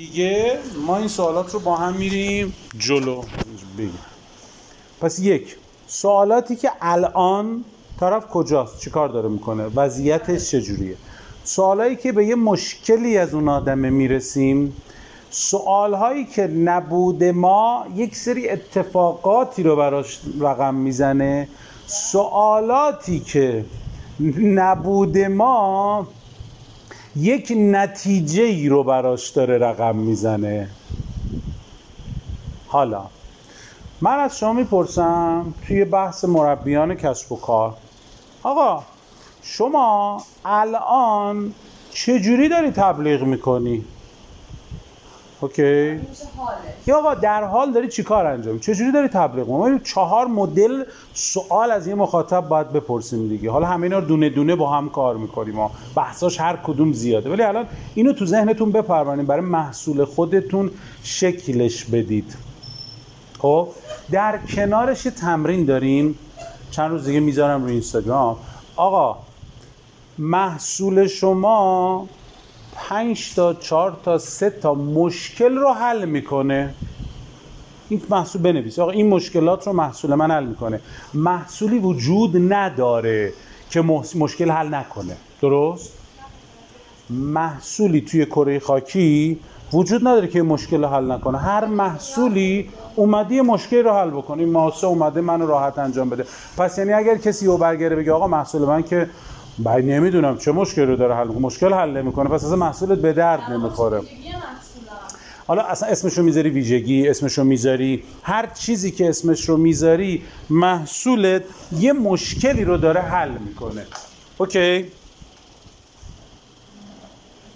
دیگه ما این سوالات رو با هم میریم جلو. بگیم پس یک سوالاتی که الان طرف کجاست؟ چیکار داره می‌کنه؟ وضعیتش چجوریه؟ سوالایی که به یه مشکلی از اون آدمه می‌رسیم. سوال هایی که نبود ما یک سری اتفاقاتی رو براش رقم می‌زنه. سوالاتی که نبود ما یک نتیجه ای رو براش داره رقم می‌زنه. حالا من از شما می‌پرسم توی بحث مربیان کسب و کار آقا شما الان چجوری داری تبلیغ می‌کنی؟ اوکی. یا آقا در حال داری چیکار انجام چجوری داری تبلیغ ما چهار مدل سوال از یه مخاطب باید بپرسیم دیگه. حالا همه اینا رو دونه دونه با هم کار می‌کنیم ما. بحثاش هر کدوم زیاده. ولی الان اینو تو ذهنتون بپرونید برای محصول خودتون شکلش بدید. خب؟ در کنارش تمرین داریم. چند روز دیگه می‌ذارم روی اینستاگرام. آقا محصول شما پنج تا چهار تا سه تا مشکل رو حل می‌کنه. این محصول بنویس. آقا این مشکلات رو محصول من حل می‌کنه. محصولی وجود نداره که مشکل حل نکنه. درست؟ محصولی توی کره خاکی وجود نداره که مشکل حل نکنه. هر محصولی اومدی مشکل رو حل بکنه. این ماسه اومده منو راحت انجام بده. پس یعنی اگر کسی او برگره بگه آقا محصول من که بعد نمی‌دونم چه مشکلی رو داره حل می‌کنه. مشکل حل نمی‌کنه. پس اصلا محصولت به درد نمی‌خوره. حالا اصلا اسمشو می‌ذاری ویژگی اسمشو می‌ذاری. هر چیزی که اسمش رو می‌ذاری محصولت یه مشکلی رو داره حل می‌کنه. اوکی؟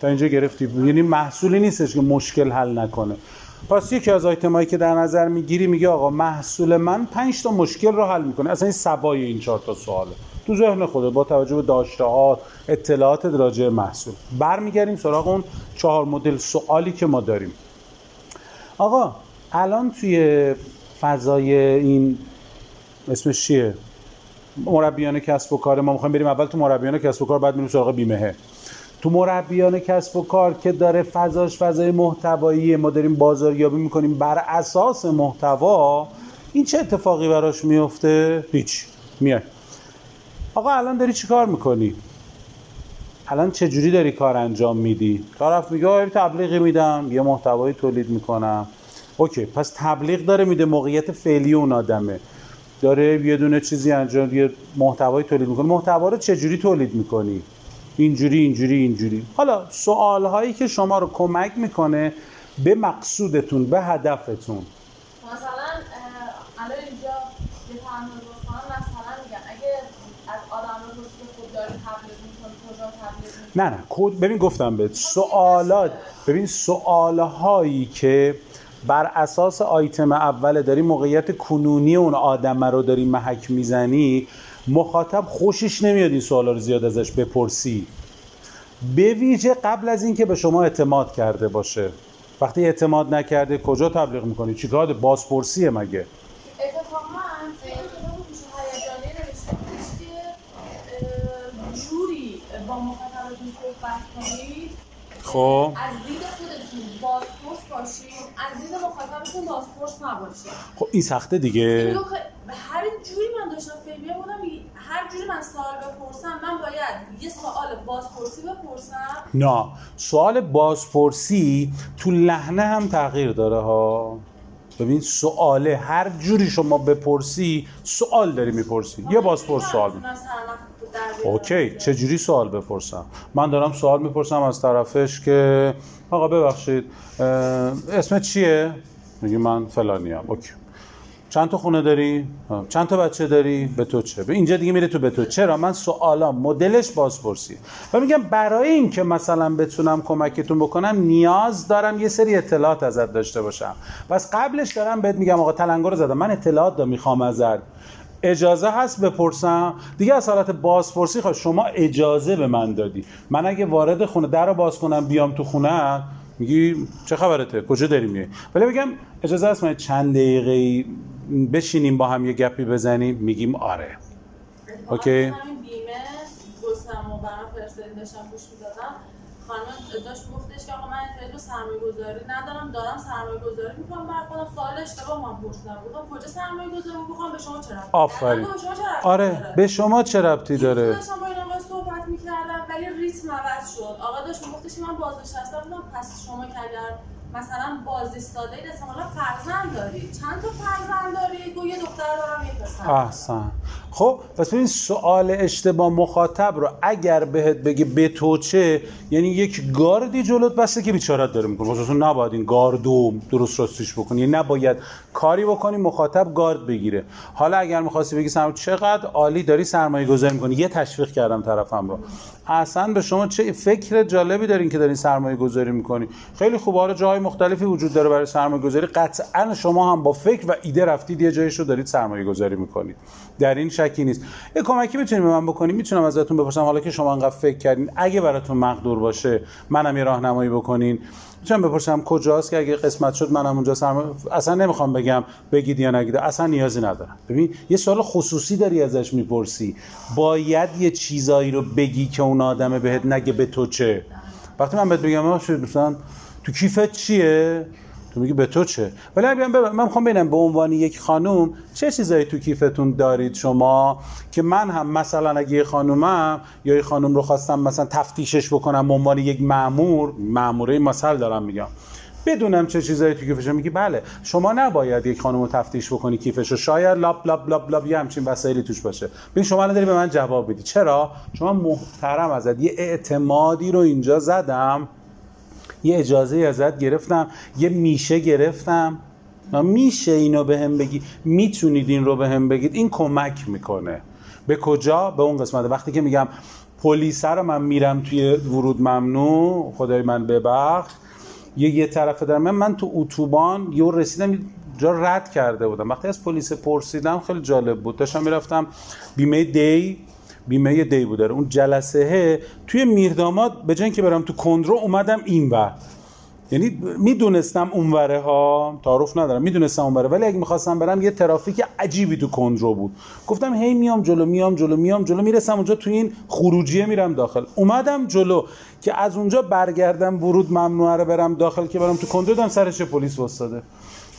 تا اینجا گرفتی. یعنی محصولی نیستش که مشکل حل نکنه. پس یکی از آیتمایی که در نظر می‌گیری میگه آقا محصول من 5 تا مشکل رو حل می‌کنه. اصلا این سوای این چهار تا سواله تو ذهن خودت با توجه به داشته ها اطلاعات راجع محصول. برمیگردیم سراغ اون چهار مدل سوالی که ما داریم. آقا الان توی فضای این اسمش چیه؟ مربیان کسب و کار ما. می‌خوایم بریم اول تو مربیان کسب و کار بعد میریم سراغ بیمهه تو مربیان کسب و کار که داره فضاش فضای محتوایی ما داریم بازاریابی می‌کنیم بر اساس محتوا این چه اتفاقی براش میفته هیچ. میای. آقا الان داری چی کار می‌کنی؟ الان چه جوری داری کار انجام میدی؟ طرف میگه آره تبلیغی میدم یه محتوایی تولید می‌کنم. اوکی پس تبلیغ داره میده موقعیت فعلی اون آدمه. داره یه دونه چیزی انجام یه محتوایی تولید می‌کنه. محتوا رو چه جوری تولید می‌کنی؟ اینجوری اینجوری اینجوری. حالا سوال هایی که شما رو کمک می‌کنه به مقصودتون به هدفتون. مثلا الان اینجا یه مثلا میگم اگه از آدم رو خوب داری تبلیغ کجا تبلیغ نه نه کد ببین گفتم به سوالات ببین سوالهایی که بر اساس آیتم اول داری موقعیت کنونی اون آدم رو داری محک می‌زنی مخاطب خوشش نمیاد این سوالا رو زیاد ازش بپرسی. به ویژه قبل از اینکه به شما اعتماد کرده باشه وقتی اعتماد نکرده کجا تبلیغ می‌کنی؟ چیکار بازپرسیه مگه؟ خب. از دید خودتون بازپرس باشید از دید مخاطبتون بازپرس نباشید خب این سخته دیگه. هر جوری من داشتم فیلمیه بودم هر جوری من سوال بپرسم من باید یه سوال بازپرسی بپرسم؟ نه. سوال بازپرسی تو لحنه هم تغییر داره ها. ببین سواله هر جوری شما بپرسی سوال داری می‌پرسی. یه بازپرس سوال okay چه جوری سوال بپرسم؟ من دارم سوال می‌پرسم از طرفش که آقا ببخشید اسم چیه؟ میگه من فلانیم. okay. چند تا خونه داری؟ چند تا بچه داری؟ به تو چه؟ به اینجا دیگه میره به تو به تو. چرا؟ من سوالام مدلش بازپرسی و میگم برای اینکه مثلا بتونم کمکتون بکنم نیاز دارم یه سری اطلاعات ازت داشته باشم. پس قبلش دارم بهت میگم آقا تلنگر رو زدم. من اطلاعات دارم می‌خوام ازت. اجازه هست بپرسم؟ دیگه از حالت بازپرسی خواهد شما اجازه به من دادی. من اگه وارد خونه در رو باز کنم بیام تو خونه میگی چه خبرته؟ کجا داری میای؟ ولی بگم اجازه هست من چند دقیقه بشینیم با هم یه گپی بزنیم میگیم آره. اوکی؟ بیمه گفتم و برام فرستادین داشتم گوش می‌دادم. خانم داشت گفتش که آقا من احتیاج سرمایه گذاری ندارم دارم سرمایه گذاری می‌کنم. بر خودم سوال اشتباه من پرسیدم. بودم کجا سرمایه گذاری می‌کنم به شما چه ربطی؟ آفرین. به شما چه ربطی آره داره؟ به شما چه ربطی داره؟ داشتم با این آقای صحبت می‌کردم ولی ریتم عوض شد. آقا داشت میگفتش من بازنشسته بودم پس شما که اگر مثلا بازایستاده اید احتمالا فرزند دارید چند تا فرزند دارید گو یه دختر دارم یه پسر. احسن. خب پس ببین سوال اشتباه مخاطب رو اگر بهت بگه به تو چه یعنی یک گاردی جلوت بسته که بیچارت داره می‌کنه. واسه نباید این گاردو درست راستش بکنی. یعنی نباید کاری بکنی مخاطب گارد بگیره. حالا اگر می‌خواستی بگی سرمایه چقدر عالی داری سرمایه گذاری می‌کنی. یه تشویق کردم طرفم رو. اصلا به شما چه فکر جالبی دارین که دارین سرمایه گذاری می‌کنی؟ خیلی خوب آره جاهای مختلفی وجود داره برای سرمایه گذاری. قطعا شما هم با فکر و ایده رفتید یه جایش رو دارید سرمایه گذاری می‌کنید. در این شکی نیست. یه کمکی می‌تونید به من بکنید. می‌تونم ازتون بپرسم حالا که شما انقدر فکر کردین اگه براتون مقدور باشه منم یه راهنمایی بکنین. می‌تونم بپرسم کجاست که اگه قسمت شد منم اونجا سرمایه اصلا نمی‌خوام بگم بگید یا نگید. اصلا نیازی ندارم. ببین یه سوال خصوصی داری ازش می‌پرسی. باید یه چیزایی رو بگی که اون آدمه بهت نگه به تو چه؟ وقتی من بهت بگم مثلا تو کیفت چیه؟ تو میگی به تو چه؟ ولی ببر- من می‌خوام ببینم به عنوان یک خانوم چه چیزایی تو کیفتون دارید شما که من هم مثلا اگه یه خانومم یا یه خانوم رو خواستم مثلا تفتیشش بکنم به عنوان یک مامور ماموره مثل دارم میگم. بدونم چه چیزایی تو کیفش. میگی بله شما نباید یک خانم رو تفتیش بکنی کیفش رو شاید لاب لاب لاب لاب یه همچین وسایلی توش باشه. ببین شما الان داری به من جواب بدی چرا؟ شما محترم ازت یه اعتمادی رو اینجا زدم. یه اجازه ازت گرفتم یه میشه گرفتم. میشه اینو به هم بگی. می‌تونید این رو به هم بگید. این کمک می‌کنه. به کجا؟ به اون قسمت. وقتی که میگم پلیس رو من میرم توی ورود ممنوع خدای من ببخش. یه یه طرف دارم من, تو اتوبان یه رسیدم جا رد کرده بودم. وقتی از پلیس پرسیدم خیلی جالب بود. داشتم می‌رفتم بیمه دی بیمه دی داره اون جلسه توی میرداماد به جای اینکه برم تو کندرو اومدم اینور یعنی می‌دونستم اونوره ها. تعارف ندارم. می‌دونستم اونوره ولی اگه می‌خواستم برم یه ترافیک عجیبی تو کندرو بود. گفتم هی میام جلو میام جلو میام جلو. می‌رسم اونجا تو این خروجیه میرم داخل. اومدم جلو که از اونجا برگردم ورود ممنوعه رو برم داخل که برم تو کندرو. دیدم سرش پلیس وستاده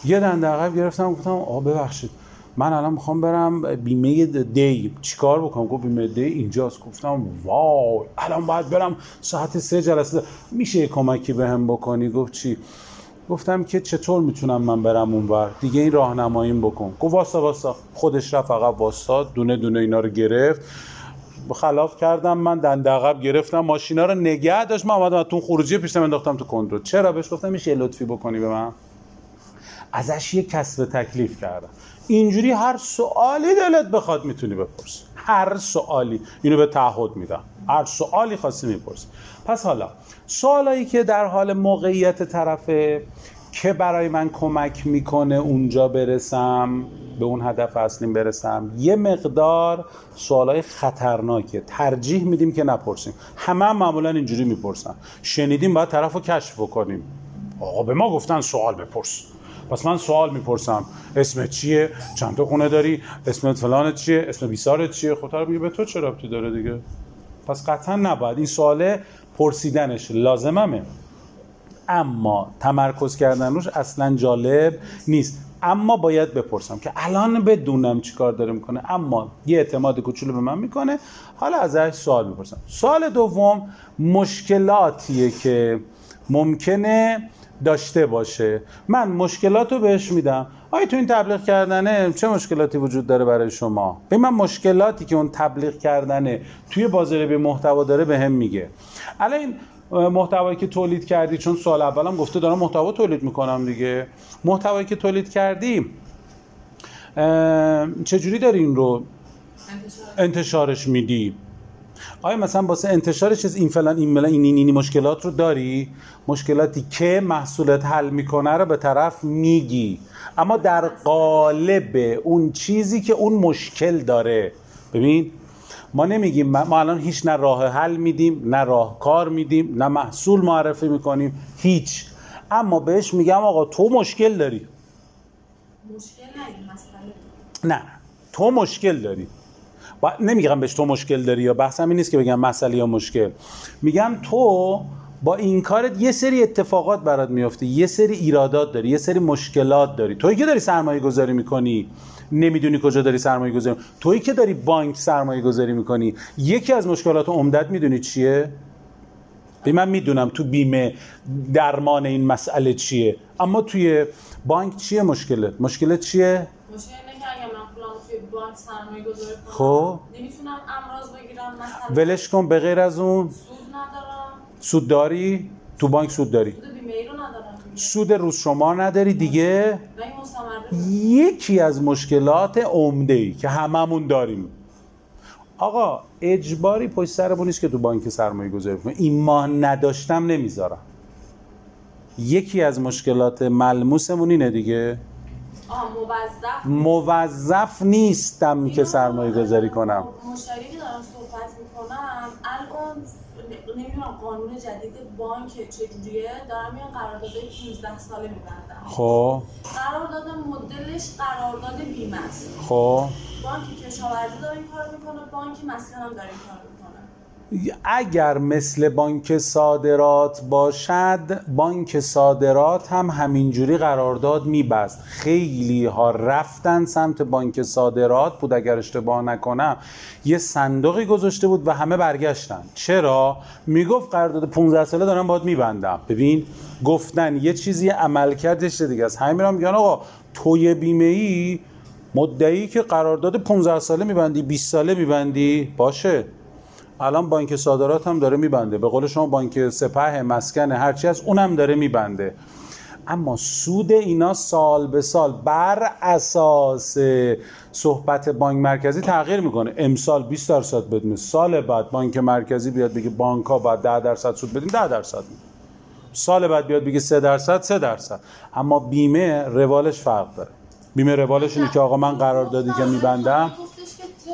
یه دنده عقب گرفتم گفتم آ ببخشید. من الان می‌خوام برم بیمه دی. چیکار بکنم؟ گفت بیمه دی اینجاست. گفتم وای الان باید برم ساعت سه جلسه. میشه کمکی بهم بکنی؟ گفت چی؟ گفتم که چطور می‌تونم من برم اونور دیگه این راهنماییم بکن. گفت واسا واسا. خودش رفت عقب واساد دونه دونه اینا رو گرفت. خلاف کردم من دنده عقب گرفتم. ماشینا رو نگه داشت. من اومدم تو خروجی پیشم انداختم تو کندرو. چرا؟ بهش گفتم میشه لطفی بکنی به من. ازش یه کسب تکلیف کردم. اینجوری هر سوالی دلت بخواد می‌تونی بپرسی. هر سوالی. اینو به تعهد میدم. هر سوالی خواستی می‌پرسی. پس حالا سوالایی که در حال موقعیت طرفه که برای من کمک می‌کنه اونجا برسم به اون هدف اصلیم برسم یه مقدار سوالای خطرناکه ترجیح میدیم که نپرسیم. همه هم معمولا اینجوری می‌پرسن. شنیدیم باید طرف کشف بکنیم. آقا به ما گفتن سوال بپرس. پس من سوال می‌پرسم. اسمت چیه؟ چند تا خونه داری؟ اسمت فلانت چیه؟ اسم بیسارت چیه؟ خب طرف میگه به تو چه ربطی داره دیگه؟ پس قطعا نباید. این سواله پرسیدنش لازممه. اما تمرکز کردن روش اصلا جالب نیست. اما باید بپرسم که الان بدونم چیکار داره می‌کنه. اما یه اعتماد کوچولو به من می‌کنه. حالا ازش سوال می‌پرسم. سوال دوم مشکلاتیه که ممکنه داشته باشه. من مشکلات رو بهش میدم. آیا تو این تبلیغ کردنه چه مشکلاتی وجود داره برای شما؟ به من مشکلاتی که اون تبلیغ کردنه توی بازار به محتوا داره به هم میگه. الان این محتوایی که تولید کردی چون سال اولم گفته دارم محتوا تولید می‌کنم دیگه. محتوایی که تولید کردی چجوری داری این رو انتشارش میدی؟ آیا مثلا واسه انتشارش چیز این فلان این ملا این, این, این مشکلات رو داری؟ مشکلاتی که محصولت حل می‌کنه رو به طرف میگی. اما در قالب اون چیزی که اون مشکل داره. ببین ما نمیگیم ما الان هیچ نه راه حل میدیم نه راهکار میدیم نه محصول معرفی می‌کنیم هیچ. اما بهش میگم آقا تو مشکل داری. مشکل نه نه تو مشکل داری. با... نمیگم بهش تو مشکل داری یا بحثم این نیست که بگم مسئله یا مشکل. میگم تو با این کارت یه سری اتفاقات برات میفته یه سری ایرادات داری یه سری مشکلات داری. توی که داری سرمایه گذاری می‌کنی نمی‌دونی کجا داری سرمایه گذاری تویی که داری بانک سرمایه گذاری می‌کنی. یکی از مشکلات عمدت می‌دونی چیه؟ من می‌دونم تو بیمه درمان این مسئله چیه. اما توی بانک چیه مشکلت؟ مشکلت چیه؟ مشکل اینه که اگه من پولم توی بانک سرمایه گذاری کنم. خب. نمی‌تونم امراض بگیرم مثلا ولش کن به غیر از اون. سود ندارم. سود داری؟ تو بانک سود داری. سود بیمه رو ندارم. سود روز شما نداری دیگه. یکی از مشکلات عمده ای که هممون داریم. آقا اجباری پشت سرمون نیست که تو بانک سرمایه گذاری کنیم این ماه نداشتم نمی‌ذارم. یکی از مشکلات ملموسمون اینه دیگه. موظف. موظف نیستم که سرمایه گذاری کنم. مشتری که دارم صحبت می‌کنم. الان نمی‌دونم قانون جدید بانک چجوریه. دارم میان قرارداد 15 ساله میبندم. خب. قرارداد مدلش قرارداد بیمه است. خب. بانک کشاورزی داره این کار می‌کنه بانک مسکن هم داره این کار می‌کنه. اگر مثل بانک صادرات باشد بانک صادرات هم همینجوری قرارداد میبست. خیلی ها رفتن سمت بانک صادرات بود اگر اشتباه نکنم. یه صندوقی گذاشته بود و همه برگشتن. چرا؟ می‌گفت قرارداد 15 ساله دارم باید میبندم. ببین گفتن یه چیزی عملکردش دیگه است. همین میگن آقا توی بیمه ای مدعی که قرارداد 15 ساله میبندی 20 ساله میبندی باشه. الان بانک صادرات هم داره میبنده. به قول شما بانک سپه مسکن هرچی از اونم داره میبنده. اما سود اینا سال به سال بر اساس صحبت بانک مرکزی تغییر می‌کنه. امسال 20 درصد بدیم سال بعد بانک مرکزی بیاد بگه بانک ها باید 10 درصد سود بدیم 10 درصد. میدیم سال بعد بیاد بگه 3 درصد 3 درصد. اما بیمه روالش فرق داره. بیمه روالش اینه که آقا من قراردادی که میبندم گفتش که طبق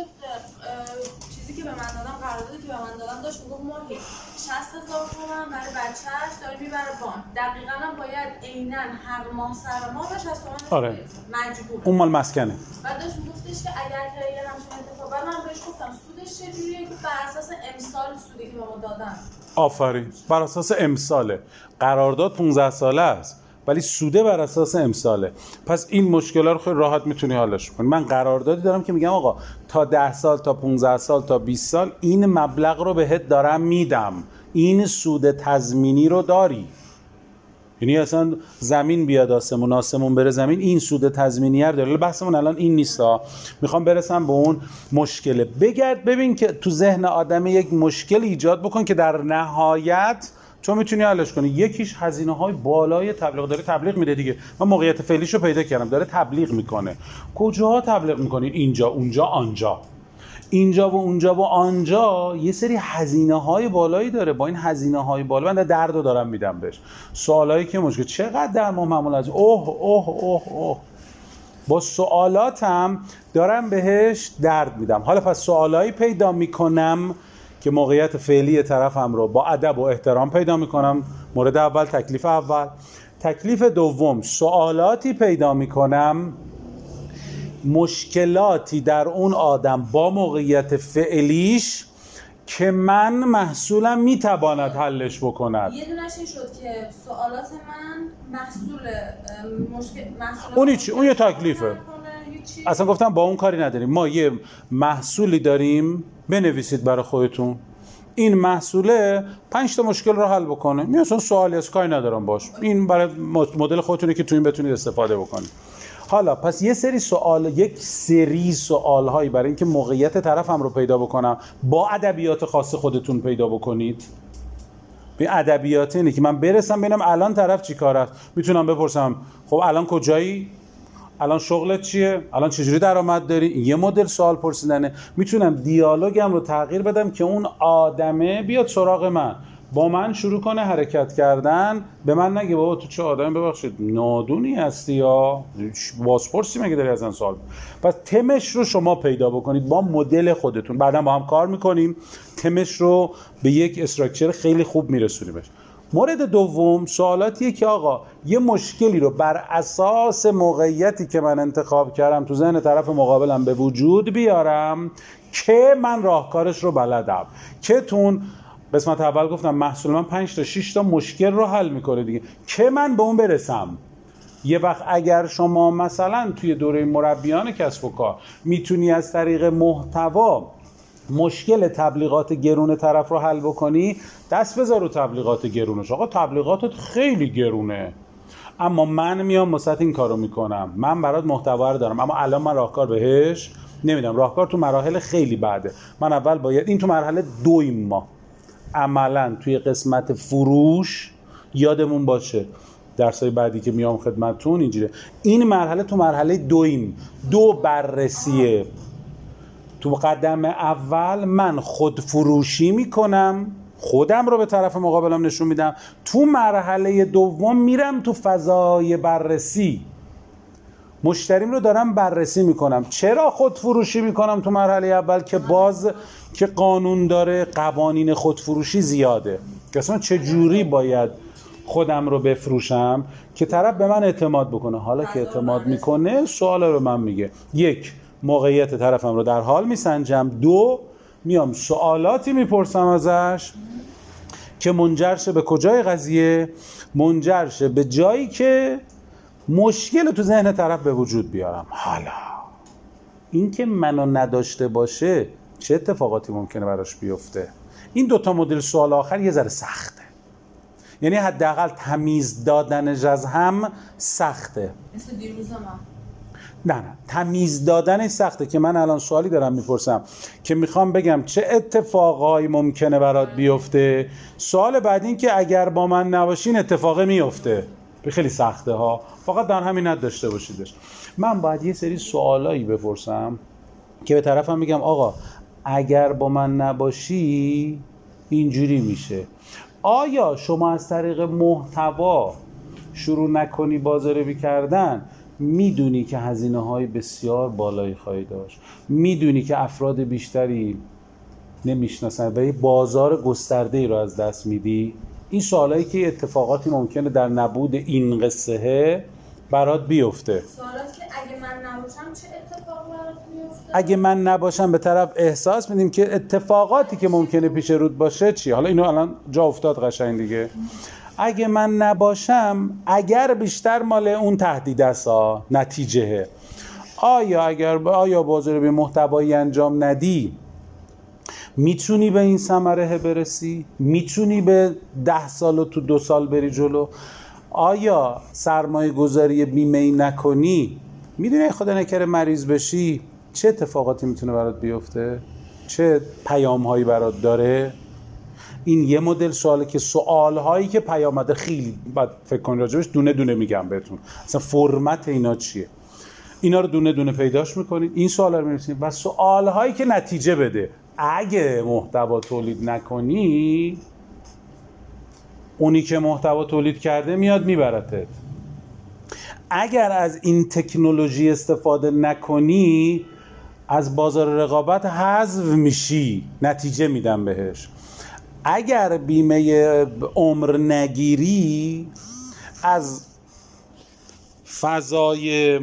اه، چیزی که به من دادم قراردادی که به من دادم داشت می‌گفت ماهی 60 هزار تومن برای بچهش داره می‌بره بانک. دقیقا هم باید عینا هر ماه سر ماه به 60 تومن آره. مجبور. اون مال مسکنه. بعد داشت میگفتش که اگر که یه همچین اتفاق بعد من بهش گفتم سودش چجوریه که بر اساس امسال سودی که به ما دادن. آفرین. بر اساس امساله. قرارداد 15 ساله است. ولی سوده بر اساس امساله. پس این مشکل رو خیلی راحت می‌تونی حلش کنی. من قراردادی دارم که میگم آقا تا 10 سال تا 15 سال تا 20 سال این مبلغ رو بهت دارم میدم. این سود تضمینی رو داری. یعنی اصلا زمین بیاد آسمون آسمون بره زمین این سود تضمینی رو داره بحثمون الان این نیستا می‌خوام برسم به اون مشکله. بگرد ببین که تو ذهن آدم یک مشکل ایجاد بکن که در نهایت تو می‌تونی حلش کنی. یکیش هزینه های بالای تبلیغ. داره تبلیغ میده دیگه. من موقعیت فعلیش رو پیدا کردم. داره تبلیغ می‌کنه. کجاها تبلیغ می‌کنی؟ اینجا اونجا آنجا. اینجا و اونجا و آنجا یه سری هزینه های بالایی داره. با این هزینه های بالا من درد رو دارم میدم بهش. سوالایی که مشکل چقدر در ما معمول از اوه اوه اوه اوه. با سوالاتم دارم بهش درد میدم. حالا پس سوالایی پیدا می‌کنم که موقعیت فعلی طرفم رو با ادب و احترام پیدا می‌کنم. مورد اول تکلیف اول. تکلیف دوم سوالاتی پیدا می‌کنم. مشکلاتی در اون آدم با موقعیت فعلیش که من محصولم می‌تواند حلش بکند. یه دونش این شد که سوالات من محصول مشکل محصول اون هیچی، اون یه تکلیفه. اصلا گفتم با اون کاری نداریم. ما یه محصولی داریم بنویسید برای خودتون. این محصوله پنج تا مشکل رو حل بکنه. می سوالی از کاری ندارم باش. این برای مدل خودتونه که تو این بتونید استفاده بکنید. حالا پس یه سری سوال یک سری سوال هایی برای اینکه موقعیت طرفم رو پیدا بکنم. با ادبیات خاص خودتون پیدا بکنید. به ادبیات اینه که من برسم ببینم الان طرف چی کار است. می‌تونم بپرسم خب الان کجایی؟ الان شغلت چیه؟ الان چجوری درآمد داری؟ یه مدل سوال پرسیدنه. می‌تونم دیالوگم رو تغییر بدم که اون آدمه بیاد سراغ من. با من شروع کنه حرکت کردن. به من نگه بابا تو چه آدمی؟ ببخشید. نادونی هستی یا؟ بازپرسی مگه داری از سوال پس تمش رو شما پیدا بکنید با مدل خودتون. بعدا با هم کار می‌کنیم. تمش رو به یک استراکچر خیلی خوب میرسونیمش. مورد دوم سوالاتیه که آقا یه مشکلی رو بر اساس موقعیتی که من انتخاب کردم تو ذهن طرف مقابلم به وجود بیارم که من راهکارش رو بلدم. که تون قسمت اول گفتم محصول من 5 تا 6 تا مشکل رو حل می‌کنه دیگه. که من به اون برسم؟ یه وقت اگر شما مثلا توی دوره مربیان کسب و کار می‌تونی از طریق محتوا مشکل تبلیغات گرون طرف رو حل بکنی دست بذار رو تبلیغات گرونش آقا تبلیغاتت خیلی گرونه. اما من میام وسط این کارو می‌کنم. من برات محتوا دارم. اما الان من راهکار بهش نمیدم. راهکار تو مراحل خیلی بعده. من اول باید این تو مرحله دویم ما. عملا توی قسمت فروش یادمون باشه. درسای بعدی که میام خدمتتون اینجوره این مرحله تو مرحله دویم. دو بررسیه. تو قدم اول من خود فروشی می‌کنم خودم رو به طرف مقابلم نشون میدم. تو مرحله دوم میرم تو فضای بررسی. مشتریم رو دارم بررسی می‌کنم. چرا خود فروشی می‌کنم تو مرحله اول؟ که باز که قانون داره قوانین خودفروشی زیاده. اصلا چه جوری باید خودم رو بفروشم؟ که طرف به من اعتماد بکنه. حالا که اعتماد می‌کنه سوال رو من میگه. یک موقعیت طرفم رو در حال میسنجم. دو میام سوالاتی می‌پرسم ازش که منجر شه به کجای قضیه منجر شه به جایی که مشکل تو ذهن طرف به وجود بیارم. حالا این که منو نداشته باشه چه اتفاقاتی ممکنه براش بیفته؟ این دوتا مدل سوال آخر یه ذره سخته. یعنی حداقل تمیز دادنش از هم سخته. مثل دیروز من نه نه. تمیز دادنش سخته که من الان سوالی دارم می‌پرسم که می‌خوام بگم چه اتفاقایی ممکنه برات بیفته؟ سوال بعد این که اگر با من نباشین اتفاقه میفته خیلی سخته ها. فقط در همین داشته باشیدش. من باید یه سری سوالایی بپرسم که به طرفم میگم آقا اگر با من نباشی اینجوری میشه. آیا شما از طریق محتوا شروع نکنی بازاریابی کردن؟ می‌دونی که هزینه های بسیار بالایی خواهی داشت. می‌دونی که افراد بیشتری نمی‌شناسن و یه بازار گسترده ای رو از دست میدی. این سوالایی که اتفاقاتی ممکنه در نبود این قصه برات بیفته. سوالات که اگه من نباشم چه اتفاق برات میفته اگه من نباشم به طرف احساس میدیم که اتفاقاتی که ممکنه پیش رود باشه چی؟ حالا اینو الان جا افتاد قشنگ دیگه. اگه من نباشم اگر بیشتر مال اون تهدید است ها، نتیجه. آیا اگر آیا بازار به محتوایی انجام ندی می‌تونی به این ثمره برسی؟ می‌تونی به ده سال و تو دو سال بری جلو؟ آیا سرمایه گذاری بیمه نکنی؟ می‌دونی خدا نکره مریض بشی چه اتفاقاتی می‌تونه برات بیفته؟ چه پیام هایی برات داره؟ این یه مدل سواله که سوال هایی که پیامده خیلی باید فکر کنید راجبش دونه دونه میگم بهتون. اصلا فرمت اینا چیه؟ اینا رو دونه دونه پیداش می‌کنید این سوال رو می‌رسید و سوال هایی که نتیجه بده. اگه محتوا تولید نکنی اونی که محتوا تولید کرده میاد میبرتت. اگر از این تکنولوژی استفاده نکنی از بازار رقابت حذف میشی. نتیجه میدم بهش. اگر بیمه عمر نگیری از فضای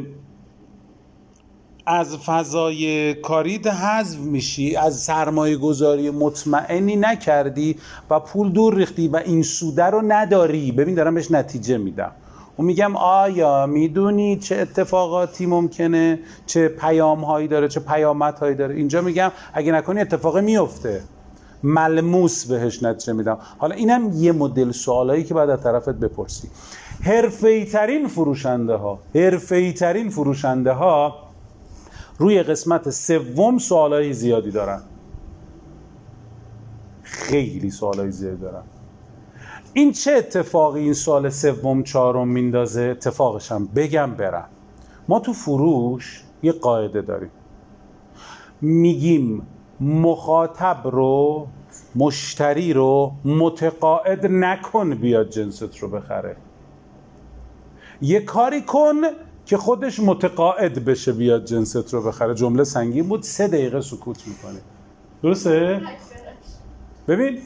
از فضای کارید حذف میشی از سرمایه گذاری مطمئنی نکردی و پول دور ریختی و این سوده رو نداری. ببین دارم بهش نتیجه میدم. و میگم آیا می‌دونی چه اتفاقاتی ممکنه؟ چه پیام هایی داره؟ چه پیامت هایی داره؟ اینجا میگم اگه نکنی اتفاقی میفته ملموس بهش نتیجه میدم. حالا اینم یه مدل سوالایی که بعد از طرفت بپرسی. حرفه‌ای ترین فروشنده ها حرفه‌ای ترین فروشنده ها روی قسمت سوم سوالای زیادی دارن. خیلی سوالای زیادی دارن. این چه اتفاقی این سال سوم چهارم میندازه؟ اتفاقش هم بگم برم. ما تو فروش یه قاعده داریم. میگیم مخاطب رو مشتری رو متقاعد نکن بیاد جنست رو بخره. یه کاری کن که خودش متقاعد بشه بیاد جنست رو بخره. جمله سنگین بود سه دقیقه سکوت می‌کنه. درسته؟ ببین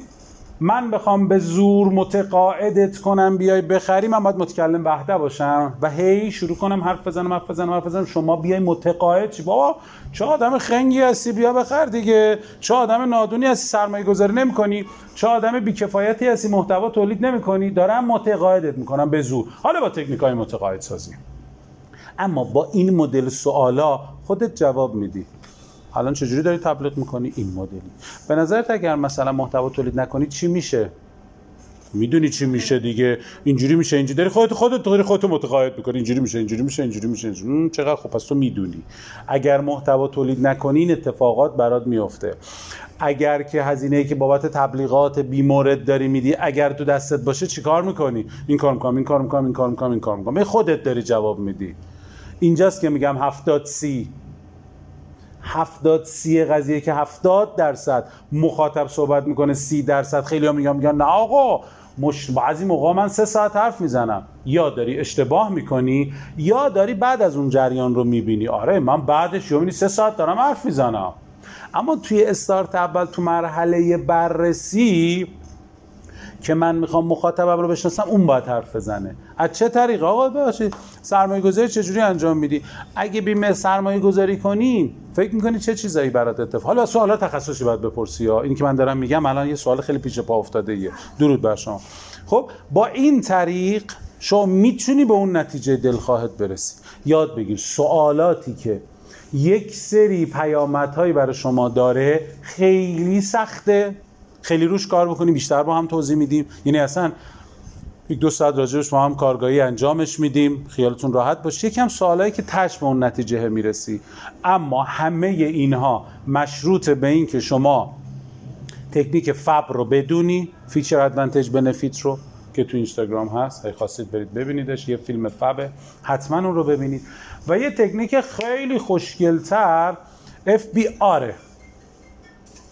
من بخوام به زور متقاعدت کنم بیای بخری من باید متکلم وحده باشم. و هی شروع کنم حرف بزنم حرف بزنم حرف بزنم. شما بیای متقاعد چی؟ بابا چه آدم خنگی هستی؟ بیا بخر دیگه. چه آدم نادونی هستی؟ سرمایه گذاری نمی‌کنی. چه آدم بیکفایتی هستی؟ محتوا تولید نمی‌کنی. دارم متقاعدت می‌کنم به زور. حالا با تکنیک های متقاعد سازی. اما با این مدل سوالا خودت جواب میدی. الان چجوری داری تبلیغ می‌کنی؟ این مدلی. به نظرت اگر مثلا محتوا تولید نکنی چی میشه؟ می‌دونی چی میشه دیگه؟ اینجوری میشه اینجوری. داری خودت خودت داری خودت متقاعد می‌کنی. اینجوری میشه اینجوری میشه اینجوری میشه اینجوری. چقدر خوب. پس تو می‌دونی. اگر محتوا تولید نکنی این اتفاقات برات میفته اگر که هزینه ای که بابت تبلیغات بیمورد داری میدی اگر تو دستت باشه چیکار می‌کنی؟ این کار می‌کنم این کار می‌کنم این کار می‌کنم این کار می‌کنم خودت داری جواب میدی. اینجاست که میگم هفتاد سی. هفتاد سی قضیه که هفتاد درصد مخاطب صحبت می‌کنه سی درصد. خیلی هم میگن میگن نه آقا مش... بعضی موقع من سه ساعت حرف می‌زنم. یا داری اشتباه می‌کنی یا داری بعد از اون جریان رو می‌بینی. آره من بعدش می‌بینی سه ساعت دارم حرف می‌زنم. اما توی استارت اول تو مرحله بررسی که من می‌خوام مخاطبم رو بشناسم اون باید حرف بزنه. از چه طریق آقا ببخشید سرمایه گذاری چجوری انجام میدی؟ اگه بیمه سرمایه گذاری کنی فکر می‌کنی چه چیزایی برات اتفاق؟ حالا سوالا تخصصی باید بپرسی ها. این که من دارم میگم الان یه سوال خیلی پیش پا افتاده ایه درود بر شما. خب با این طریق شما می‌تونی به اون نتیجه دلخواهت برسی. یاد بگیر سوالاتی که یک سری پیامدهایی برای شما داره خیلی سخته. خیلی روش کار بکنیم بیشتر با هم توضیح میدیم. یعنی اصلا یک دو ساعت راجبش با هم کارگاهی انجامش میدیم. خیالتون راحت باشه. یکم سوالایی که تش به اون نتیجه می‌رسی. اما همه اینها مشروط به این که شما تکنیک FAB رو بدونی feature advantage benefit رو که تو اینستاگرام هست. اگه خواستید برید ببینیدش. یه فیلم FAB ه حتما اون رو ببینید. و یه تکنیک خیلی خوشگلتر FBR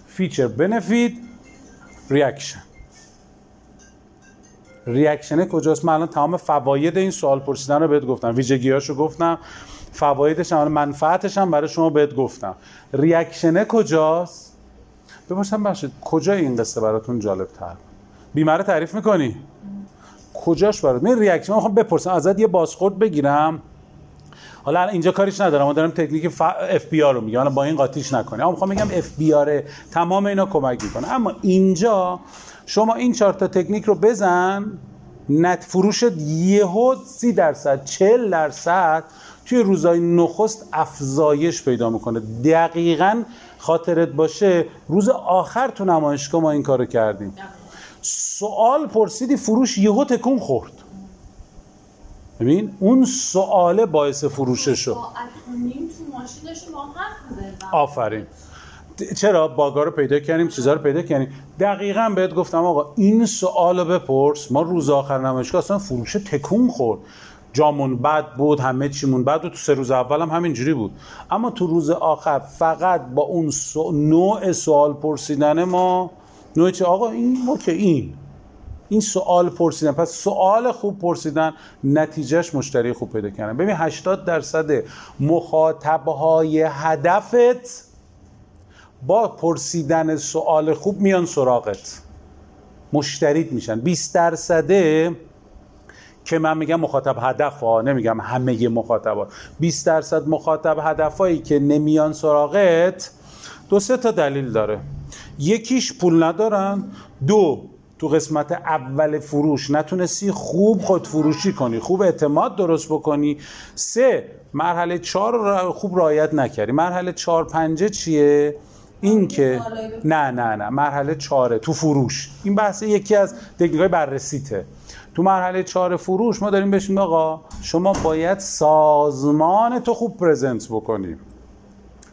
feature benefit. reaction reaction ه کجاست؟ من الان تمام فواید این سوال پرسیدن رو بهت گفتم. ویژگیاشو گفتم. فوایدش هم منفعتش هم برای شما بهت گفتم. reaction ه کجاست؟ بپرسم ببخشید کجا این قصه براتون جالب تر بیماره تعریف می‌کنی؟ کجاش برات؟ من reaction می‌خوام بپرسم ازت یه بازخورد بگیرم. حالا اینجا کاریش ندارم ما دارم تکنیک ف... FBR رو میگم حالا با این قاطیش نکنی اما می‌خوام بگم FBR تمام اینا کمک می‌کنه. اما اینجا شما این چهار تا تکنیک رو بزن نت فروشت یهو سی درصد چل درصد توی روزای نخست افزایش پیدا می‌کنه. دقیقا خاطرت باشه روز آخر تو نمایشگاه ما این کارو کردیم. سوال پرسیدی فروش یهو تکون خورد. ببین اون سواله باعث فروشش شد. آفرین. چرا؟ باگا رو پیدا کردیم چیزا رو پیدا کردیم. دقیقا بهت گفتم آقا این سوال رو بپرس. ما روز آخر نمایشگاه اصلا فروش تکون خورد. جامون بد بود همه چیمون بد بود. تو سه روز اول هم همینجوری بود. اما تو روز آخر فقط با اون نوع سوال پرسیدن ما نوع چه؟ آقا این ما که این. این سوال پرسیدن. پس سوال خوب پرسیدن نتیجهش مشتری خوب پیدا کردن. ببین 80 درصد مخاطبهای هدفت با پرسیدن سوال خوب میان سراغت. مشتریت میشن. 20 درصده که من میگم مخاطب هدف ها نمیگم همه مخاطبات 20 درصد مخاطب هدفهایی که نمیان سراغت دو سه تا دلیل داره. یکیش پول ندارن دو تو قسمت اول فروش نتونستی خوب خود فروشی کنی خوب اعتماد درست بکنی. سه مرحله چهار رو خوب رعایت نکردی. مرحله چهار پنجه چیه؟ این که نه نه نه. مرحله چهاره تو فروش. این بحث یکی از تکنیک‌های بررسیته. تو مرحله چهار فروش ما داریم بهش آقا شما باید سازمان تو خوب پرزنت بکنی.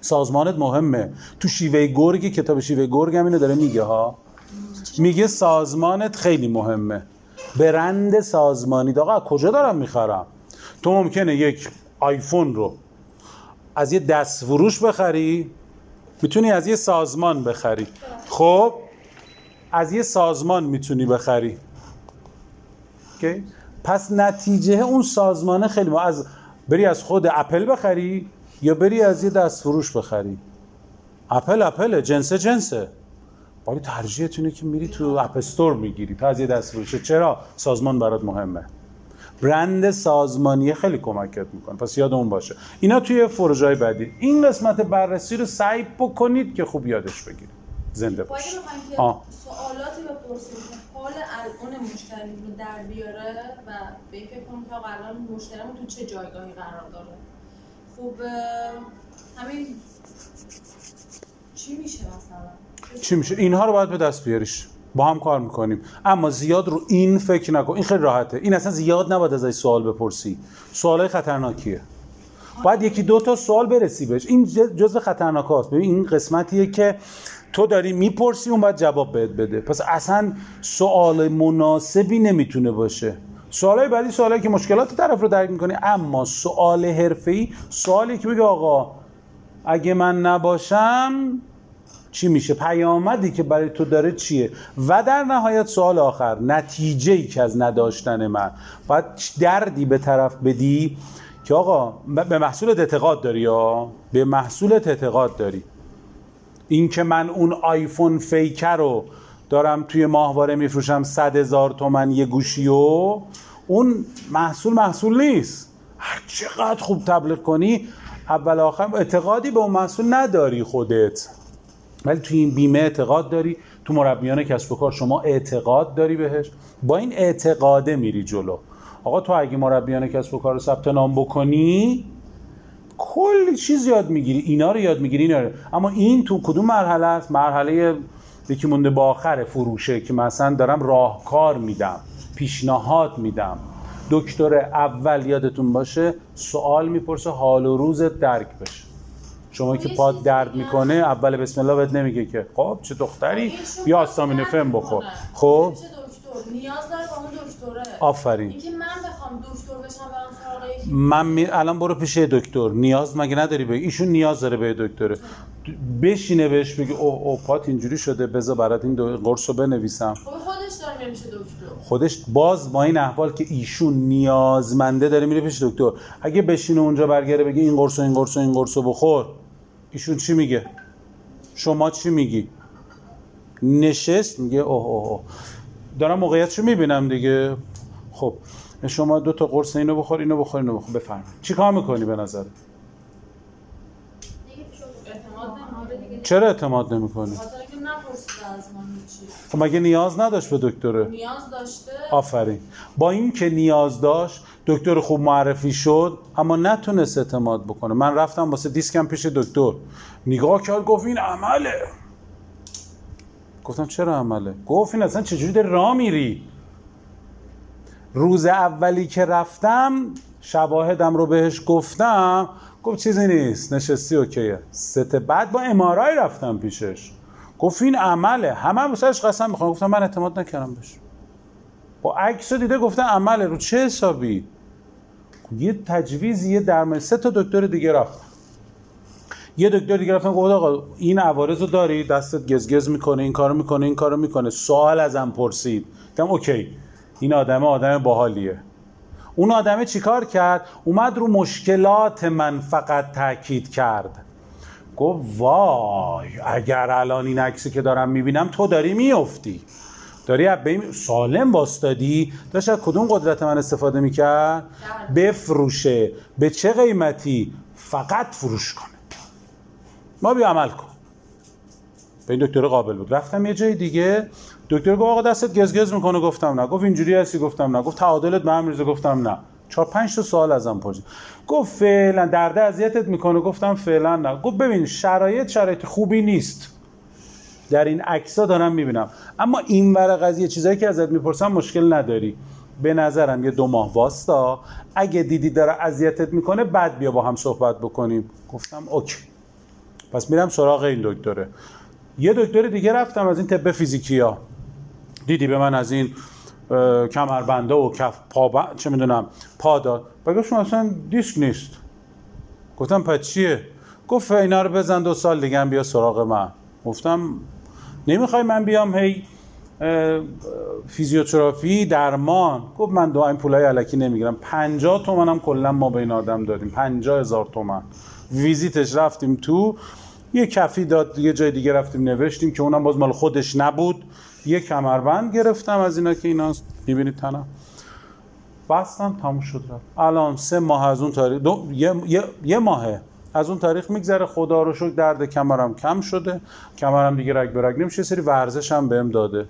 سازمانت مهمه. تو شیوه گرگی کتاب شیوه گرگ هم اینو داره میگه ها. میگه سازمانت خیلی مهمه. برند سازمانی. آقا کجا دارم می‌خرم؟ تو ممکنه یک آیفون رو از یه دست فروش بخری می‌تونی از یه سازمان بخری. خب از یه سازمان می‌تونی بخری. okay. پس نتیجه اون سازمانه خیلی ما از بری از خود اپل بخری یا بری از یه دست فروش بخری؟ اپل اپل جنس جنسه. ولی ترجیحت اینه که میری تو اپستور می‌گیری. تا از یه دست چرا؟ سازمان برات مهمه. برند سازمانی خیلی کمکت می‌کنه. پس یادمون باشه. اینا توی پروژه بعدی. این قسمت بررسی رو سعی بکنید که خوب یادش بگیرید. زنده باشه سوالاتی بپرسید حال الان مشتری رو در بیاره و به فکر کنم که الان مشتریمون تو چه جایگاهی قرار داره. خب همین چی میشه مثلا؟ چی میشه؟ اینها رو باید به دست بیاریش. با هم کار می‌کنیم. اما زیاد رو این فکر نکن. این خیلی راحته. این اصلا زیاد نباید ازش سوال بپرسی. سوالای خطرناکیه. باید یکی دو تا سوال برسی بهش. این جزء خطرناک هاست ببین این قسمتیه که تو داری می‌پرسی اون باید جواب بهت بده. پس اصلا سوال مناسبی نمی‌تونه باشه. سوالای بعدی سوالایی که مشکلات طرف رو درک می‌کنی. اما سوال حرفه‌ای سوالی که بگه آقا اگه من نباشم چی میشه؟ پیامدی که برای تو داره چیه؟ و در نهایت سوال آخر نتیجه ای که از نداشتن من. باید دردی به طرف بدی که آقا به محصولت اعتقاد داری یا؟ به محصولت اعتقاد داری. این که من اون آیفون فیکر رو دارم توی ماهواره میفروشم صد هزار تومن یه گوشی و اون محصول محصول نیست. هر چقدر خوب تبلیغ کنی اول آخر اعتقادی به اون محصول نداری خودت. ولی توی این بیمه اعتقاد داری تو مربیان کسب و کار شما اعتقاد داری بهش. با این اعتقاده میری جلو. آقا تو اگه مربیان کسب و کار ثبت نام بکنی کلی چیز یاد می‌گیری. اینا رو یاد می‌گیری اینا رو. اما این تو کدوم مرحله است؟ مرحله یکی مونده با آخر فروشه که مثلا دارم راهکار میدم پیشنهاد میدم. دکتر اول یادتون باشه سوال می‌پرسه حال و روزت درک بشه. شما که پاد درد می‌کنه اول بسم الله بهت نمیگه که خب چه دختری؟ یا آستامینوفن بخور. خب؟ نیاز داره با اون دکتره. آفرین. اینکه من بخوام دکتر بشم برام من می... الان برو پیش دکتر. نیاز مگه نداری بگی؟ ایشون نیاز داره به دکتره. بشینه بهش بگی او او پات اینجوری شده بذار برات این دو... قرصو بنویسم. خب خودش داره میشه دکتر. خودش باز با این احوال که ایشون نیازمنده داره میره پیش دکتر. اگه بشینه اونجا برگره بگی این قرصو این قرصو این قرصو بخور. ایشون چی میگه؟ شما چی میگی؟ نشست میگه اوه اوه. دارم موقعیتشو می‌بینم دیگه. خب شما دو تا قرص اینو بخور اینو بخور اینو بخور. بفرم چی کار می‌کنی به نظر چرا اعتماد نمی‌کنی؟ خب مگه نیاز نداشت به دکتره؟ نیاز داشته آفرین. با این که نیاز داشت دکتر خوب معرفی شد اما نتونست اعتماد بکنه. من رفتم واسه دیسکم پیش دکتر. نگاه کرد گفت این عمله. گفتم چرا عمله؟ گفت این اصلا چجوری در راه میری؟ روز اولی که رفتم شواهدم رو بهش گفتم گفت چیزی نیست نشستی اوکیه. ست بعد با امارای رفتم پیشش. گفت این عمله. همه هم قسم می‌خوام گفتم من اعتماد نکردم بهش. با عکس دیده گفتم عمله. رو چه حسابی؟ یه تجویز یه درمان سه تا دکتر دیگه رفت یه دکتر دیگه رفتن گفت آقا این عوارض رو داری؟ دستت گزگز می‌کنه این کارو می‌کنه این کارو می‌کنه. سوال ازم پرسید. گفتم اوکی این آدم آدم باحالیه. اون آدمه چیکار کرد؟ اومد رو مشکلات من فقط تاکید کرد. گفت وای اگر الان این عکسی که دارم می‌بینم تو داری میفتی داری به سالم باستادی داشت از کدوم قدرت من استفاده می‌کرد؟ بفروشه. به چه قیمتی؟ فقط فروش کنه. ما بیا عمل کن. به این دکتر قابل بود. رفتم یه جای دیگه. دکتر گفت آقا دستت گزگز می‌کنه. گفتم نه. گفت اینجوری هستی؟ گفتم نه. گفت تعادلت به هم گفتم نه. چهار پنج تا سوال ازم پرسید. گفت فعلا درد اذیتت می‌کنه. گفتم فعلا نه. گفت ببین شرایط شرایط خوبی نیست. در این عکسا دارم می‌بینم. اما این ور قضیه چیزایی که ازت می‌پرسم مشکل نداری. به نظرم یه دو ماه واستا اگه دیدی داره اذیتت می‌کنه بعد بیا با هم صحبت بکنیم. گفتم اوکی. پس میرم سراغ این دکتره. یه دکتر دیگه رفتم از این طب فیزیکی ها دیدی به من از این کمربنده و کف پا چه می‌دونم پا داد. بگه شما اصلا دیسک نیست. گفتم پس چیه؟ گفت اینا رو بزن دو سال دیگه هم بیا سراغ من. گفتم نمی‌خوای من بیام هی فیزیوتراپی درمان؟ گفت من دو این پولای علکی نمی‌گیرم. 50 تومن هم کلا ما بین آدم دادیم. 50 هزار تومن. ویزیتش رفتیم تو یه کفی داد یه جای دیگه رفتیم نوشتیم که اونم باز مال خودش نبود. یه کمربند گرفتم از اینا که اینا می‌بینید تنم بستم تموم شد رفت. الان سه ماه از اون تاریخ دو... یه... یه... یه ماهه. از اون تاریخ میگذره خدا رو شکر درد کمرم کم شده. کمرم دیگه رگ به رگ نمیشه سری ورزش هم بهم داده.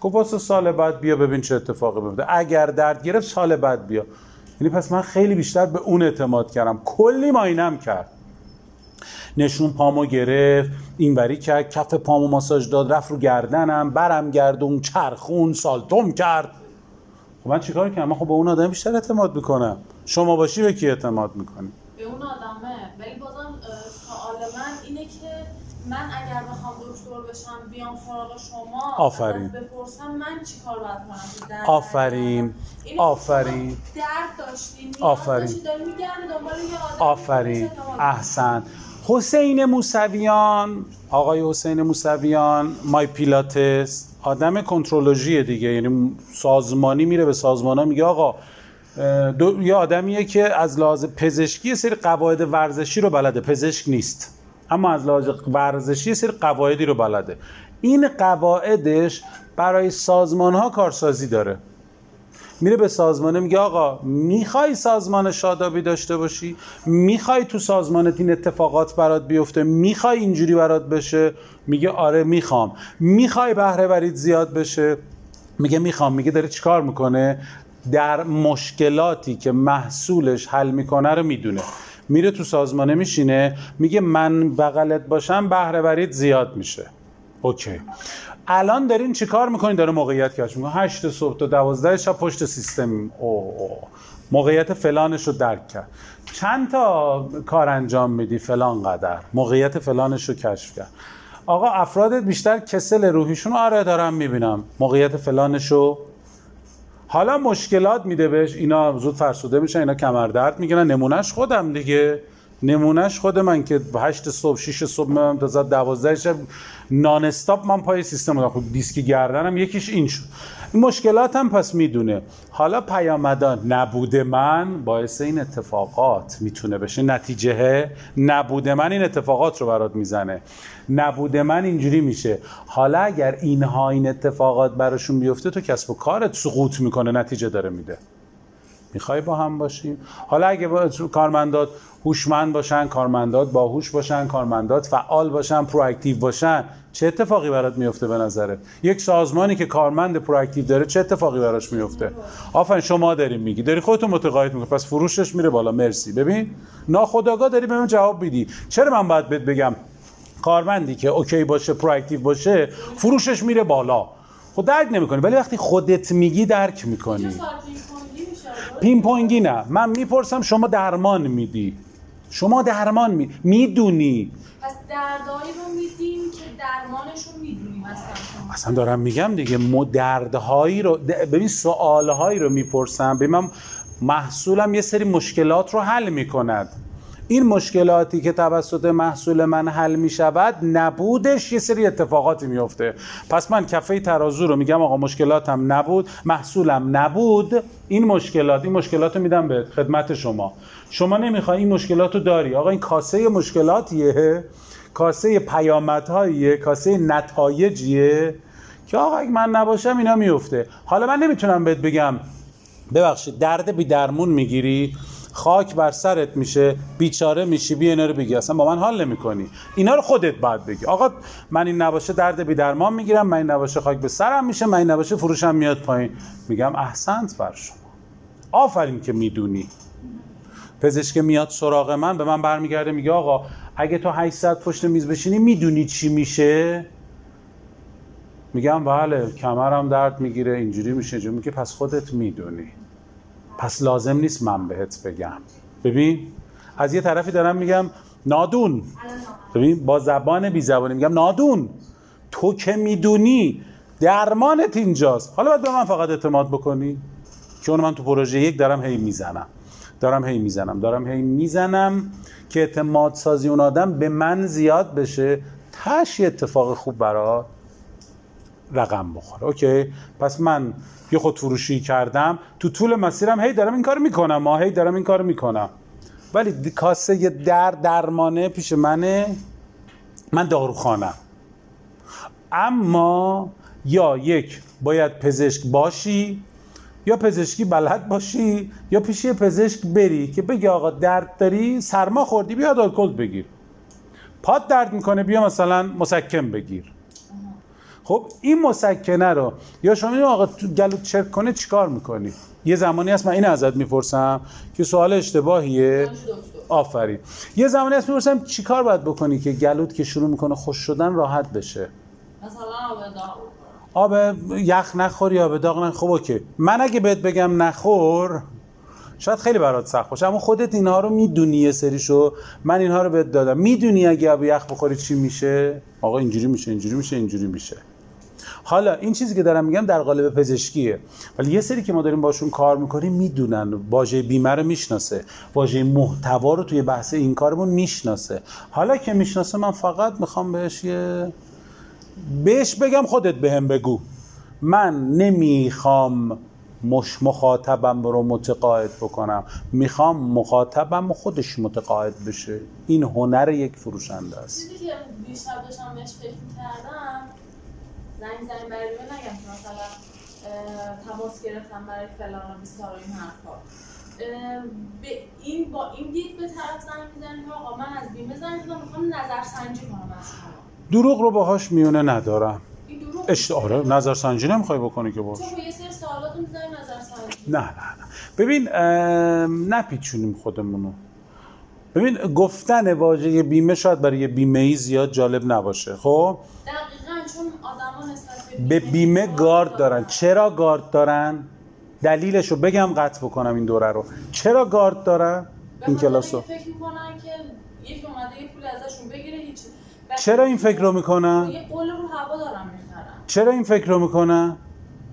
گفت سال بعد بیا ببین چه اتفاقی میفته اگر درد گرفت سال بعد بیا. یعنی پس من خیلی بیشتر به اون اعتماد کردم. کلی ماینم کرد. نشون پامو گرفت اینوری کرد کف پامو ماساژ داد رفت رو گردنم برم گردون چرخون سالتوم کرد. خب من چیکار کنم؟ من خب به اون آدم بیشتر اعتماد می‌کنم. شما باشی به کی اعتماد می‌کنی؟ به اون آدمه. ولی بازم سوال من اینه که من اگر بخوام دکتر بشم بیام سراغ شما آفرین. بپرسم من چیکار باید کنم؟ آفرین. آفرین. آفرین. آفرین. احسن. حسین موسویان. آقای حسین موسویان مای پیلاتس. آدم کنترولوژی دیگه. یعنی سازمانی میره به سازمان ها میگه آقا دو، یه آدمیه که از لحاظ پزشکی یه سری قواعد ورزشی رو بلده. پزشک نیست. اما از لحاظ ورزشی یه سری قواعدی رو بلده. این قواعدش برای سازمان ها کارسازی داره. میره به سازمانه میگه آقا می‌خوای سازمان شادابی داشته باشی؟ می‌خوای تو سازمانت این اتفاقات برات بیفته؟ می‌خوای اینجوری برات بشه؟ میگه آره می‌خوام. می‌خوای بهره وریت زیاد بشه؟ میگه می‌خوام. میگه داره چیکار می‌کنه؟ در مشکلاتی که محصولش حل می‌کنه رو می‌دونه. میره تو سازمانه میشینه میگه من بغلت باشم بهره وریت زیاد میشه. اوکی. الان دارین چیکار می‌کنین؟ داره موقعیت کش می‌کنه. 8 صبح تا 12 شب پشت سیستم او او. موقعیت فلانش رو درک کرد. چند تا کار انجام میدی فلان قدر؟ موقعیت فلانش رو کشف کرد. آقا افرادت بیشتر کسل روحیشون آره دارم می‌بینم. موقعیت فلانش رو حالا مشکلات میده بهش. اینا زود فرسوده میشن اینا کمردرد می‌گیرن. نمونهش خودم دیگه. نمونهش خود من که 8 صبح 6 صبح میام تا ساعت 12 شب. نان استاپ من پای سیستم بودم خب دیسک گردنم یکیش این شد. این مشکلات هم پس می‌دونه. حالا پیامدان نبود من باعث این اتفاقات می‌تونه بشه. نتیجه نبود من این اتفاقات رو برات می‌زنه. نبود من اینجوری میشه. حالا اگر اینها این اتفاقات براشون بیفته تو کسب و کارت سقوط می‌کنه. نتیجه داره میده. می‌خوای با هم باشیم. حالا اگه با کارمندات هوشمند باشن کارمندات باهوش باشن کارمندات فعال باشن proactive باشن چه اتفاقی برات میفته به نظرت؟ یک سازمانی که کارمند proactive داره چه اتفاقی براش میفته آفرین شما داریم میگی. داری خودتو متقاعد می‌کنی. پس فروشش میره بالا. مرسی. ببین ناخودآگاه داری به من جواب میدی. چرا من باید بهت بگم؟ کارمندی که اوکی باشه پرواکتیو باشه فروشش میره بالا. خود درک نمی‌کنی. ولی وقتی خودت میگی درک می‌کنی. چه سال پینگ میشه پین پونگی نه. من می‌پرسم شما درمان میدی. شما درمان می... می‌دونی. پس دردایی رو میدیم که درمانش رو می‌دونیم اصلا اصلا دارم میگم دیگه دردهایی رو د- ببین سوالهایی رو می‌پرسم. ببین من محصولم یه سری مشکلات رو حل می‌کند. این مشکلاتی که توسط محصول من حل می‌شود نبودش یه سری اتفاقاتی میفته پس من کفه ترازو رو میگم آقا مشکلاتم نبود محصولم نبود. این مشکلات این مشکلات رو میدم به خدمت شما. شما نمی‌خوای این مشکلات رو داری. آقا این کاسه مشکلاتیه. کاسه پیامدهاییه کاسه نتایجیه که آقا اگه من نباشم اینا میفته حالا من نمی‌تونم بهت بگم. ببخشید درد بی درمون می‌گیری؟ خاک بر سرت میشه بیچاره میشی بیا اینا رو بگی. اصلا با من حال نمی‌کنی. اینا رو خودت باید بگی. آقا من این نباشه درد بی درمان می‌گیرم من این نباشه خاک به سرم میشه من این نباشه فروشم میاد پایین. میگم احسنت بر شما. آفرین که می‌دونی. پزشک میاد سراغ من به من برمیگرده میگه آقا اگه تو 800 پشت میز بشینی می‌دونی چی میشه؟ میگم بله کمرم درد می‌گیره اینجوری میشه اینجوری میگه پس خودت می‌دونی. پس لازم نیست من بهت بگم. ببین از یه طرفی دارم میگم نادون. ببین با زبان بی زبانی میگم نادون. تو که می‌دونی درمانت اینجاست. حالا باید به من فقط اعتماد بکنی. چون من تو پروژه یک دارم هی می‌زنم. دارم هی می‌زنم. دارم هی می‌زنم که اعتماد سازی اون آدم به من زیاد بشه. تش اتفاق خوب برات رقم بخوره. اوکی؟ پس من یه خود فروشی کردم تو طول مسیرم هی دارم این کار می‌کنم ما هی دارم این کار می‌کنم. ولی کاسه یه در درمانه پیش منه من داروخانم. اما یا یک باید پزشک باشی یا پزشکی بلد باشی یا پیش پزشک بری که بگی آقا درد داری سرما خوردی بیا آلکل بگیر. پاد درد می‌کنه بیا مثلا مسکن بگیر. خب این مسکنه رو یا شما میگی آقا تو گلوت چرک کنه چیکار می‌کنی؟ یه زمانی هست من این ازت می‌پرسم که سوال اشتباهیه. آفرین. یه زمانی هست می‌پرسم چیکار باید بکنی که گلوت که شروع می‌کنه خوش شدن راحت بشه؟ مثلا آب یخ نخور یا به داغ نخور؟ خب اوکی. من اگه بهت بگم نخور شاید خیلی برات سخت باشه اما خودت اینها رو می‌دونی یه سریشو. من اینها رو بهت دادم. می‌دونی اگه آب یخ بخوری چی میشه؟ آقا اینجوری میشه اینجوری میشه اینجوری میشه. حالا این چیزی که دارم میگم در قالب پزشکیه. ولی یه سری که ما داریم باشون کار می‌کنیم می‌دونن. واژه بیمه رو می‌شناسه. واژه محتوا رو توی بحث این کارمون می‌شناسه. حالا که می‌شناسه من فقط می‌خوام بهش یه بهش بگم خودت بهم بگو. من نمی‌خوام مش مخاطبم رو متقاعد بکنم. می‌خوام مخاطبم خودش متقاعد بشه. این هنر یک فروشنده است. چیزی که دیشب داشتم بهش فکر می‌کردم زنگ زنگ برای نگم که مثلا تماس گرفتم برای فلان و بیسار این حرفا. به این با این دید به طرف زنگ می‌زنیم آقا من از بیمه زنگ زدم می‌خوام نظرسنجی کنم از شما. دروغ رو باهاش میونه ندارم. اشت آره نظر سنجی نمی‌خوای بکنی که باش چون یه سری سوالات می‌زنیم نظرسنجی نه نه نه. ببین نپیچونیم خودمونو ببین گفتن واژه بیمه شاید برای بیمه ای زیاد جالب نباشه خب؟ دقیقا. آدما نسبت به بیمه گارد دارن. چرا گارد دارن؟ دلیلشو بگم قطع بکنم این دوره رو. چرا گارد دارن؟ این کلاسو. فکر می‌کنن که یک اومده یه پول ازشون بگیره هیچ چرا این فکر رو می‌کنن؟ یه قول رو هوا دارن می‌خرن. چرا این فکر رو می‌کنن؟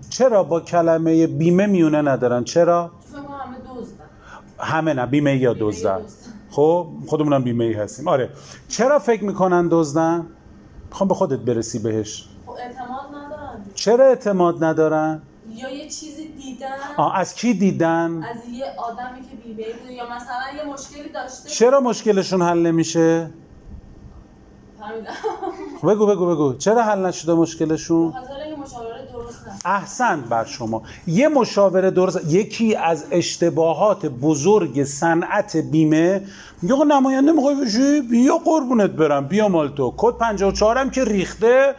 چرا با کلمه بیمه میونه ندارن؟ چرا؟ همه دزدن. همه نه بیمه یا دزدن. خب خودمونم بیمه ای هستیم. آره. چرا فکر می‌کنن دزدن؟ می‌خوام به خودت برسی بهش. خب اعتماد ندارن چرا اعتماد ندارن؟ یا یه چیزی دیدن آه از کی دیدن از یه آدمی که بیمه بوده یا مثلا یه مشکلی داشته. چرا مشکلشون حل نمیشه؟ خب بگو بگو بگو. چرا حل نشده مشکلشون؟ خاطر اینکه مشاوره احسن بر شما. یه مشاوره درست یکی از اشتباهات بزرگ صنعت بیمه میگه نماینده می‌خوای بشی؟ بیا قربونت برم بیا مال تو کد 54 هم که ریخته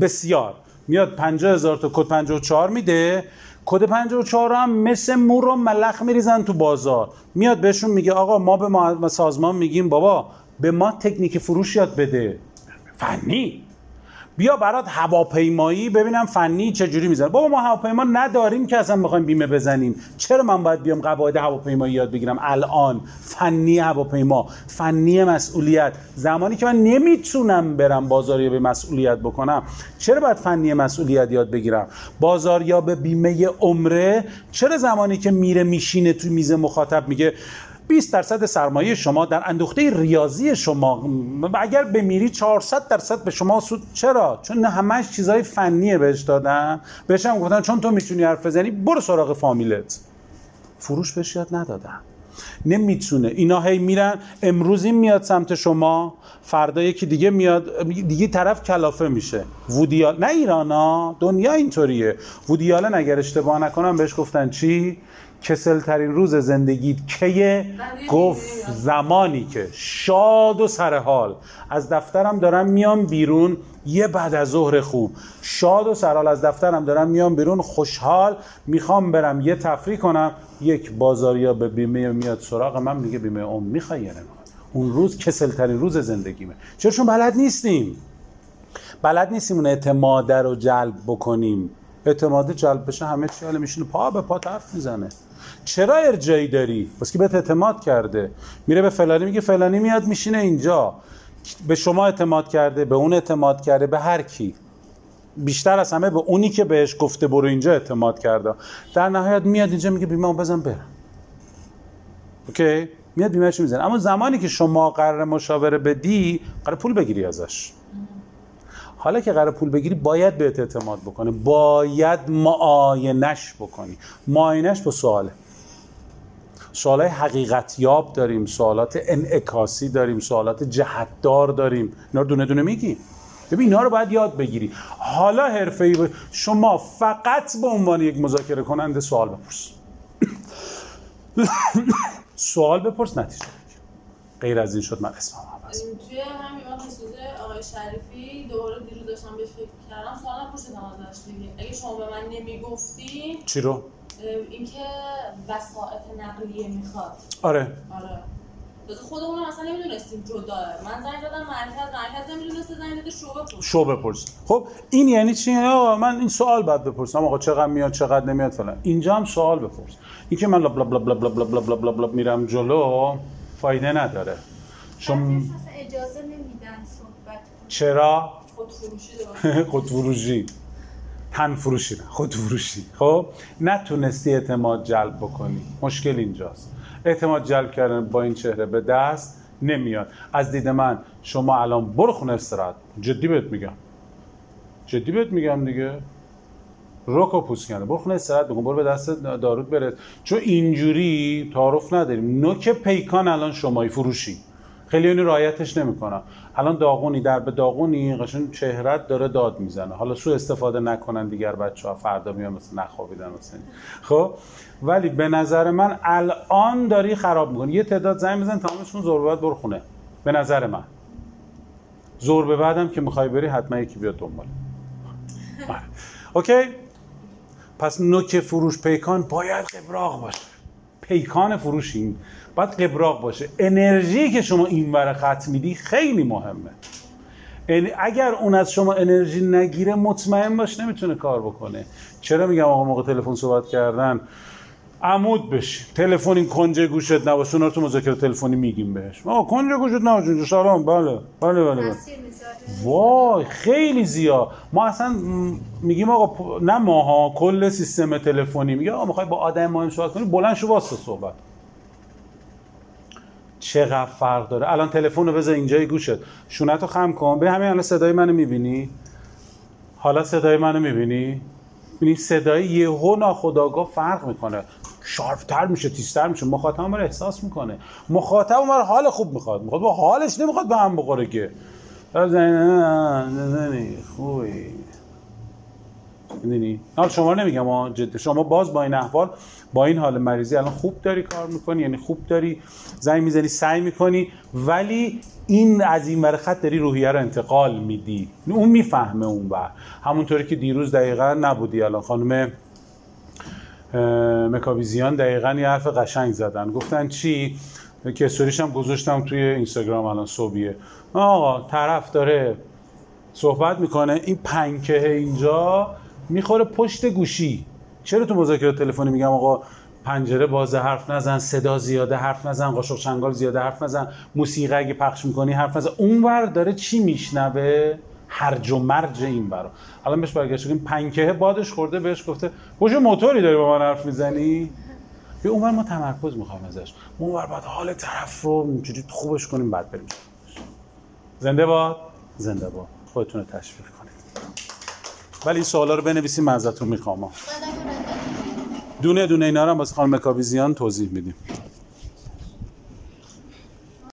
بسیار. میاد 50 هزار تا کد 54 میده. کد 54 هم مثل مور و ملخ میریزن تو بازار. میاد بهشون میگه آقا ما به ما سازمان میگیم بابا به ما تکنیک فروش یاد بده. فنی. بیا برات هواپیمایی ببینم فنی چجوری می‌زنه بابا ما هواپیما نداریم که اصلا بخوایم بیمه بزنیم. چرا من باید بیام قواعد هواپیمایی یاد بگیرم؟ الان. فنی هواپیما. فنی مسئولیت. زمانی که من نمی‌تونم برم بازاریابی مسئولیت بکنم چرا باید فنی مسئولیت یاد بگیرم؟ بازاریاب بیمه عمره. چرا زمانی که میره میشینه تو میز مخاطب میگه 20 درصد سرمایه شما در اندوخته ریاضی شما اگر بمیری 400 درصد به شما سود. چرا؟ چون همش چیزای فنیه بهش دادن. بهش هم گفتن چون تو می‌تونی حرف بزنی برو سراغ فامیلت. فروش بهش یاد ندادن. نمی‌تونه. اینا هی میرن امروز این میاد سمت شما فردا یکی دیگه میاد دیگه طرف کلافه میشه. وودیال نه ایرانا دنیا اینطوریه. وودیالن اگر اشتباه نکنم بهش گفتن چی؟ کسل ترین روز زندگیت کیه؟ گفت زمانی که شاد و سر حال. از دفترم دارم میام بیرون یه بعد از ظهر خوب. شاد و سرحال از دفترم دارم میام بیرون خوشحال. می‌خوام برم یه تفریح کنم. یک بازاریا به بیمه میاد سراغ من میگه بیمه عمر می‌خوای یا اون روز کسل ترین روز زندگیمه. چرا چون بلد نیستیم. بلد نیستیم اون اعتماد رو جلب بکنیم. اعتماد جلب بشه همه چی میشینه. پا به پا حرف می‌زنه. چرا ارجایی داری؟ بس که بهت اعتماد کرده. میره به فلانی میگه فلانی میاد میشینه اینجا. به شما اعتماد کرده به اون اعتماد کرده به هر کی. بیشتر از همه به اونی که بهش گفته برو اینجا اعتماد کرده. در نهایت میاد اینجا میگه بیمه بزن برم. اوکی؟ میاد بیمهش می‌زنه. اما زمانی که شما قرار مشاوره بدی قرار پول بگیری ازش. حالا که قرار پول بگیری باید بهت اعتماد بکنه. باید معاینش بکنی. معاینش با سواله. سوالای حقیقت یاب داریم سوالات انعکاسی داریم سوالات جهتدار داریم. اینا رو دونه دونه میگیم ببین اینا رو باید یاد بگیری. حالا حرفه‌ای ب... شما فقط به عنوان یک مذاکره کننده سوال بپرس. سوال بپرس نتیجه بگیر. غیر از این شد من اسمم عوض توی همین خصوص آقای شریفی دوباره دیروز داشتم بهش فکر کردم سوال نپرسیدم ازش دیگه. اگه شما به من نمی‌گفتی؟ چی رو؟ اینکه وسائط نقلیه می‌خواد. آره. آره. تازه خودمون اصلا نمی‌دونستیم جدا. من زنگ زدم مرکز مرکز نمی‌دونسته زنگ زده شعبه پرس شو بپرس. خب این یعنی چی؟ آقا من این سوال بعد بپرسم. آقا چقدر میاد چقدر نمیاد فلان. اینجا هم سوال بپرس. این که من لب لب لب لب لب لب لب لب لب میرم جلو فایده نداره. شما اجازه نمیدن صحبت چرا؟ خود فروشی داره خود فروشی تن فروشی نه خود فروشی. خب؟ نتونستی اعتماد جلب بکنی. مشکل اینجاست. اعتماد جلب کردن با این چهره به دست نمیاد. از دید من شما الان برو خونه استراحت. جدی بهت میگم. جدی بهت میگم دیگه. روک و پوست کنده برو خونه استراحت بکن. برو به دست دارود برس. چون اینجوری تعارف نداریم. نوک پیکان الان شمایی فروشی. خیلی اینو رعایتش نمی‌کنن الان داغونی در به داغونی قشنگ چهرت داره داد می‌زنه. حالا سو استفاده نکنن دیگر بچه ها فردا میان مثل نخوابیدن مثل. خب؟ ولی به نظر من الان داری خراب می‌کنی. یه تعداد زنگ بزن تمامشون زور بعد برو خونه. به نظر من. زور به بعدم که می‌خوای بری حتما یکی بیاد دنبال. آره. اوکی؟ پس نوک فروش پیکان باید قبراق باشه. پیکان فروش این باید قبراق باشه. انرژی که شما این ور خط میدی خیلی مهمه. یعنی اگر اون از شما انرژی نگیره مطمئن باش نمی‌تونه کار بکنه. چرا میگم آقا موقع تلفن صحبت کردن؟ عمود بشی تلفن این کنج گوشت نباشه. اونا رو تو مذاکره تلفنی میگیم بهش. آقا کنج گوشت نباشه. سلام. بله بله بله, بله. وای خیلی زیاد. ما اصلا میگیم آقا نه ماها کل سیستم تلفنی. میگه آقا می‌خوای با آدم مهم صحبت کنی؟ بلند شو واسه صحبت. چقدر فرق داره. الان تلفن رو بذار اینجای گوشت. شونتو خم کن. به همین الان صدای منو می‌بینی؟ حالا صدای منو می‌بینی؟ می‌بینی صدای یهو ناخداگاه فرق می‌کنه. شارپتر میشه تیزتر میشه. مخاطب اون رو احساس می‌کنه. مخاطب اون رو حال خوب می‌خواد. می‌خواد با حالش نمی‌خواد به هم بخوره که. زنی خوبی می‌دونی شما نمیگم ها، جدی. شما باز با این احوال با این حال مریضی الان خوب داری کار می‌کنی یعنی خوب داری زنگ می‌زنی سعی می‌کنی ولی این از این ور خط داری روحیه رو انتقال میدی. اون می‌فهمه اون بر همونطوری که دیروز دقیقا نبودی الان. خانم اه، مکاویزیان دقیقا یه حرف قشنگ زدن. گفتن چی؟ که استوریش هم گذاشتم توی اینستاگرام الان صبحیه. آقا طرف داره صحبت می‌کنه این پنکه اینجا می‌خوره پشت گوشی. چرا تو مذاکره تلفنی میگم آقا پنجره بازه حرف نزن صدا زیاده حرف نزن قاشق چنگال زیاده حرف نزن موسیقی اگه پخش می‌کنی حرف نزن. اونور داره چی میشنوه؟ هرج و مرج این برا. الان بهش برگشت این پنکه بادش خورده بهش گفته پشت موتوری داری با من حرف می‌زنی؟ به اونور ما تمرکز می‌خوایم ازش. ما اونور باید حال طرف رو اینجوری خوبش کنیم بعد بریم. زنده باد. زنده باد. خودتون رو تشویق کنید. ولی این سوالا رو بنویسیم من ازتون می‌خوام. دونه دونه اینا رو هم واسه خانم مکاویزیان توضیح میدیم.